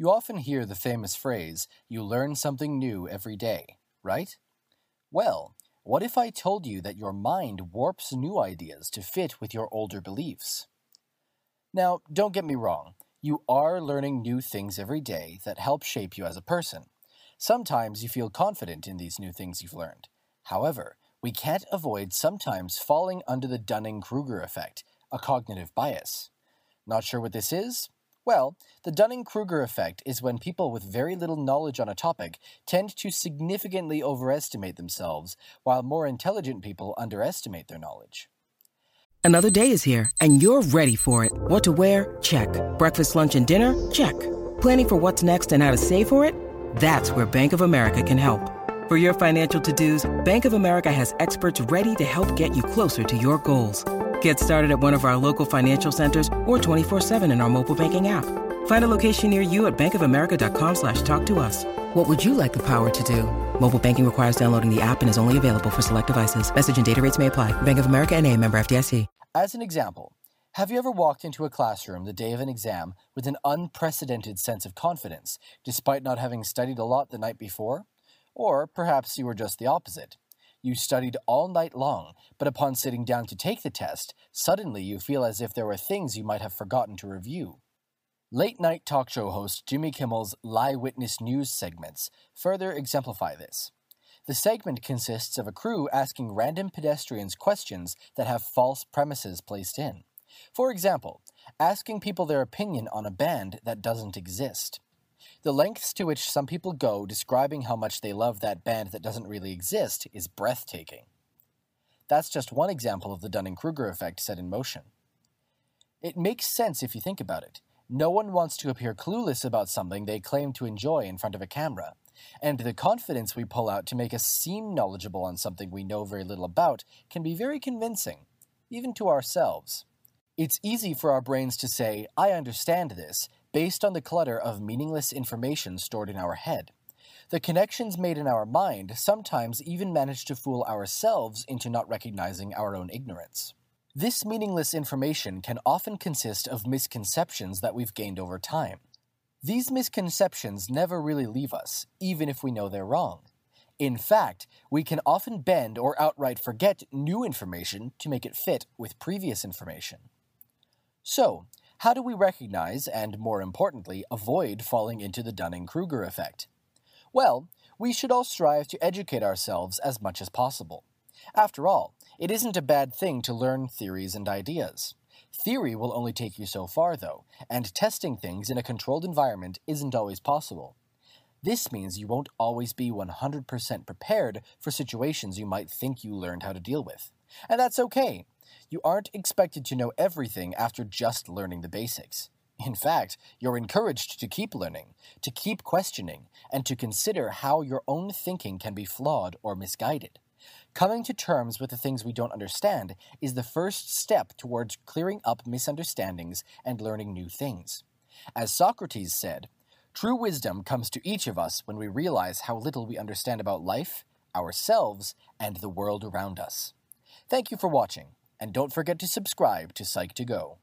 You often hear the famous phrase, you learn something new every day, right? Well, what if I told you that your mind warps new ideas to fit with your older beliefs? Now, don't get me wrong, you are learning new things every day that help shape you as a person. Sometimes you feel confident in these new things you've learned. However, we can't avoid sometimes falling under the Dunning Kruger effect, a cognitive bias. Not sure what this is? Well, the Dunning Kruger effect is when people with very little knowledge on a topic tend to significantly overestimate themselves, while more intelligent people underestimate their knowledge. Another day is here, and you're ready for it. What to wear? Check. Breakfast, lunch, and dinner? Check. Planning for what's next and how to save for it? That's where Bank of America can help. For your financial to dos, Bank of America has experts ready to help get you closer to your goals. Get started at one of our local financial centers or 24-7 in our mobile banking app. Find a location near you at bankofamerica.com slash talk to us. What would you like the power to do? Mobile banking requires downloading the app and is only available for select devices. Message and data rates may apply. Bank of America and a member FDIC. As an example, have you ever walked into a classroom the day of an exam with an unprecedented sense of confidence, despite not having studied a lot the night before? Or perhaps you were just the opposite. You studied all night long, but upon sitting down to take the test, suddenly you feel as if there were things you might have forgotten to review. Late night talk show host Jimmy Kimmel's Lie Witness News segments further exemplify this. The segment consists of a crew asking random pedestrians questions that have false premises placed in. For example, asking people their opinion on a band that doesn't exist. The lengths to which some people go describing how much they love that band that doesn't really exist is breathtaking. That's just one example of the Dunning Kruger effect set in motion. It makes sense if you think about it. No one wants to appear clueless about something they claim to enjoy in front of a camera, and the confidence we pull out to make us seem knowledgeable on something we know very little about can be very convincing, even to ourselves. It's easy for our brains to say, I understand this, based on the clutter of meaningless information stored in our head. The connections made in our mind sometimes even manage to fool ourselves into not recognizing our own ignorance. This meaningless information can often consist of misconceptions that we've gained over time. These misconceptions never really leave us, even if we know they're wrong. In fact, we can often bend or outright forget new information to make it fit with previous information. So, how do we recognize and, more importantly, avoid falling into the Dunning Kruger effect? Well, we should all strive to educate ourselves as much as possible. After all, it isn't a bad thing to learn theories and ideas. Theory will only take you so far, though, and testing things in a controlled environment isn't always possible. This means you won't always be 100% prepared for situations you might think you learned how to deal with. And that's okay. You aren't expected to know everything after just learning the basics. In fact, you're encouraged to keep learning, to keep questioning, and to consider how your own thinking can be flawed or misguided. Coming to terms with the things we don't understand is the first step towards clearing up misunderstandings and learning new things. As Socrates said, true wisdom comes to each of us when we realize how little we understand about life, ourselves, and the world around us. Thank you for watching and don't forget to subscribe to Psych2Go.